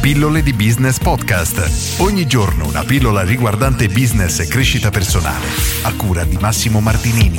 Pillole di Business Podcast. Ogni giorno una pillola riguardante business e crescita personale. A cura di Massimo Martinini.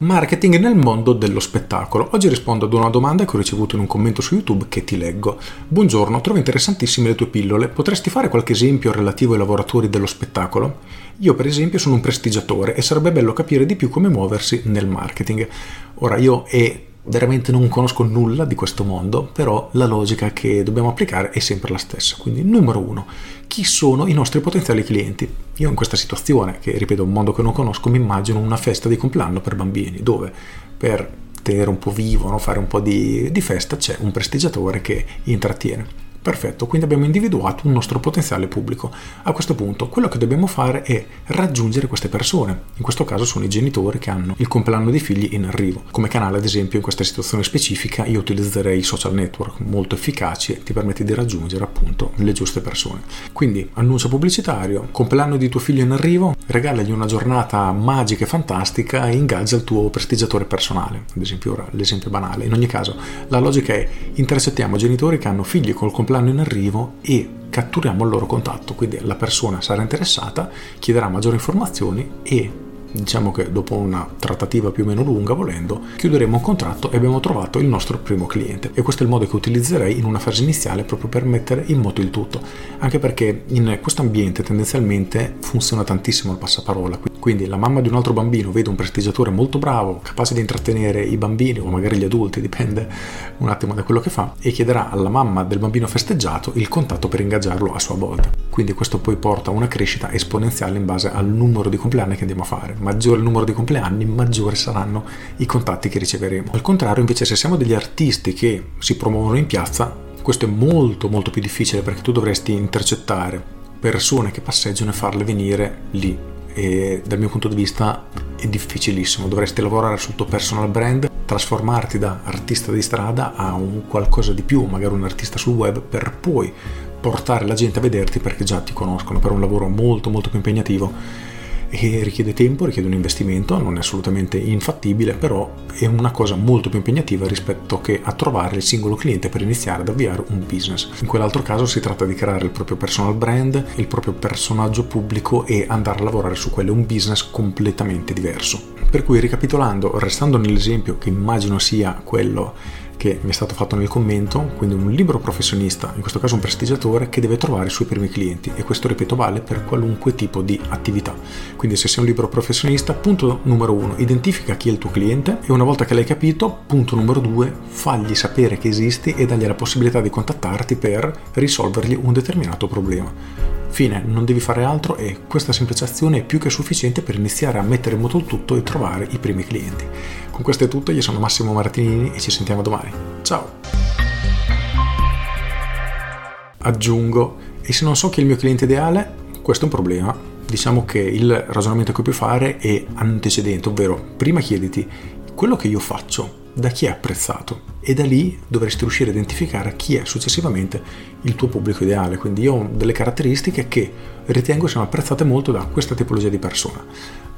Marketing nel mondo dello spettacolo. Oggi rispondo ad una domanda che ho ricevuto in un commento su YouTube che ti leggo. Buongiorno, trovo interessantissime le tue pillole. Potresti fare qualche esempio relativo ai lavoratori dello spettacolo? Io per esempio sono un prestigiatore e sarebbe bello capire di più come muoversi nel marketing. Ora io e veramente non conosco nulla di questo mondo, però la logica che dobbiamo applicare è sempre la stessa. Quindi, numero uno, chi sono i nostri potenziali clienti? Io in questa situazione, che ripeto è un mondo che non conosco, mi immagino una festa di compleanno per bambini, dove per tenere un po' vivo, no? fare un po' di, di festa, c'è un prestigiatore che intrattiene. Perfetto, quindi abbiamo individuato un nostro potenziale pubblico. A questo punto quello che dobbiamo fare è raggiungere queste persone. In questo caso sono i genitori che hanno il compleanno dei figli in arrivo. Come canale, ad esempio, in questa situazione specifica io utilizzerei i social network molto efficaci e ti permette di raggiungere appunto le giuste persone. Quindi annuncio pubblicitario, compleanno di tuo figlio in arrivo, regalagli una giornata magica e fantastica e ingaggia il tuo prestigiatore personale. Ad esempio ora l'esempio banale. In ogni caso la logica è intercettiamo genitori che hanno figli col compleanno plano in arrivo e catturiamo il loro contatto, quindi la persona sarà interessata, chiederà maggiori informazioni e diciamo che dopo una trattativa più o meno lunga volendo chiuderemo un contratto e abbiamo trovato il nostro primo cliente. E questo è il modo che utilizzerei in una fase iniziale proprio per mettere in moto il tutto. Anche perché in questo ambiente tendenzialmente funziona tantissimo il passaparola quindi la mamma di un altro bambino vede un prestigiatore molto bravo capace di intrattenere i bambini o magari gli adulti dipende un attimo da quello che fa e chiederà alla mamma del bambino festeggiato il contatto per ingaggiarlo a sua volta quindi questo poi porta a una crescita esponenziale in base al numero di compleanni che andiamo a fare maggiore il numero di compleanni, maggiori saranno i contatti che riceveremo. Al contrario, invece, se siamo degli artisti che si promuovono in piazza, questo è molto molto più difficile perché tu dovresti intercettare persone che passeggiano e farle venire lì. E dal mio punto di vista è difficilissimo, dovresti lavorare sul tuo personal brand, trasformarti da artista di strada a un qualcosa di più, magari un artista sul web, per poi portare la gente a vederti perché già ti conoscono per un lavoro molto molto più impegnativo e richiede tempo, richiede un investimento, non è assolutamente infattibile, però è una cosa molto più impegnativa rispetto che a trovare il singolo cliente per iniziare ad avviare un business. In quell'altro caso si tratta di creare il proprio personal brand, il proprio personaggio pubblico e andare a lavorare su quello, un business completamente diverso. Per cui ricapitolando, restando nell'esempio che immagino sia quello che mi è stato fatto nel commento, quindi un libero professionista, in questo caso un prestigiatore, che deve trovare i suoi primi clienti e questo, ripeto, vale per qualunque tipo di attività. Quindi se sei un libero professionista, punto numero uno, identifica chi è il tuo cliente e una volta che l'hai capito, punto numero due, fagli sapere che esisti e dagli la possibilità di contattarti per risolvergli un determinato problema. Fine, non devi fare altro e questa semplice azione è più che sufficiente per iniziare a mettere in moto il tutto e trovare i primi clienti. Con questo è tutto, io sono Massimo Martinini e ci sentiamo domani. Ciao! Aggiungo, e se non so chi è il mio cliente ideale, questo è un problema. Diciamo che il ragionamento che puoi fare è antecedente, ovvero prima chiediti quello che io faccio da chi è apprezzato e da lì dovresti riuscire a identificare chi è successivamente il tuo pubblico ideale. Quindi io ho delle caratteristiche che ritengo siano apprezzate molto da questa tipologia di persona.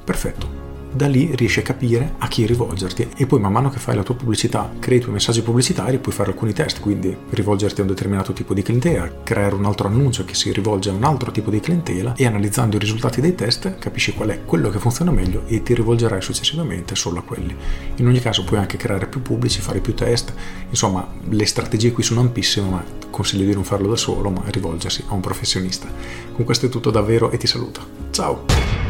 Perfetto, da lì riesci a capire a chi rivolgerti e poi man mano che fai la tua pubblicità, crei i tuoi messaggi pubblicitari, puoi fare alcuni test, quindi rivolgerti a un determinato tipo di clientela, creare un altro annuncio che si rivolge a un altro tipo di clientela e analizzando i risultati dei test capisci qual è quello che funziona meglio e ti rivolgerai successivamente solo a quelli. In ogni caso puoi anche creare più pubblici, fare più test, insomma le strategie qui sono ampissime ma consiglio di non farlo da solo ma rivolgersi a un professionista. Con questo è tutto davvero e ti saluto. Ciao!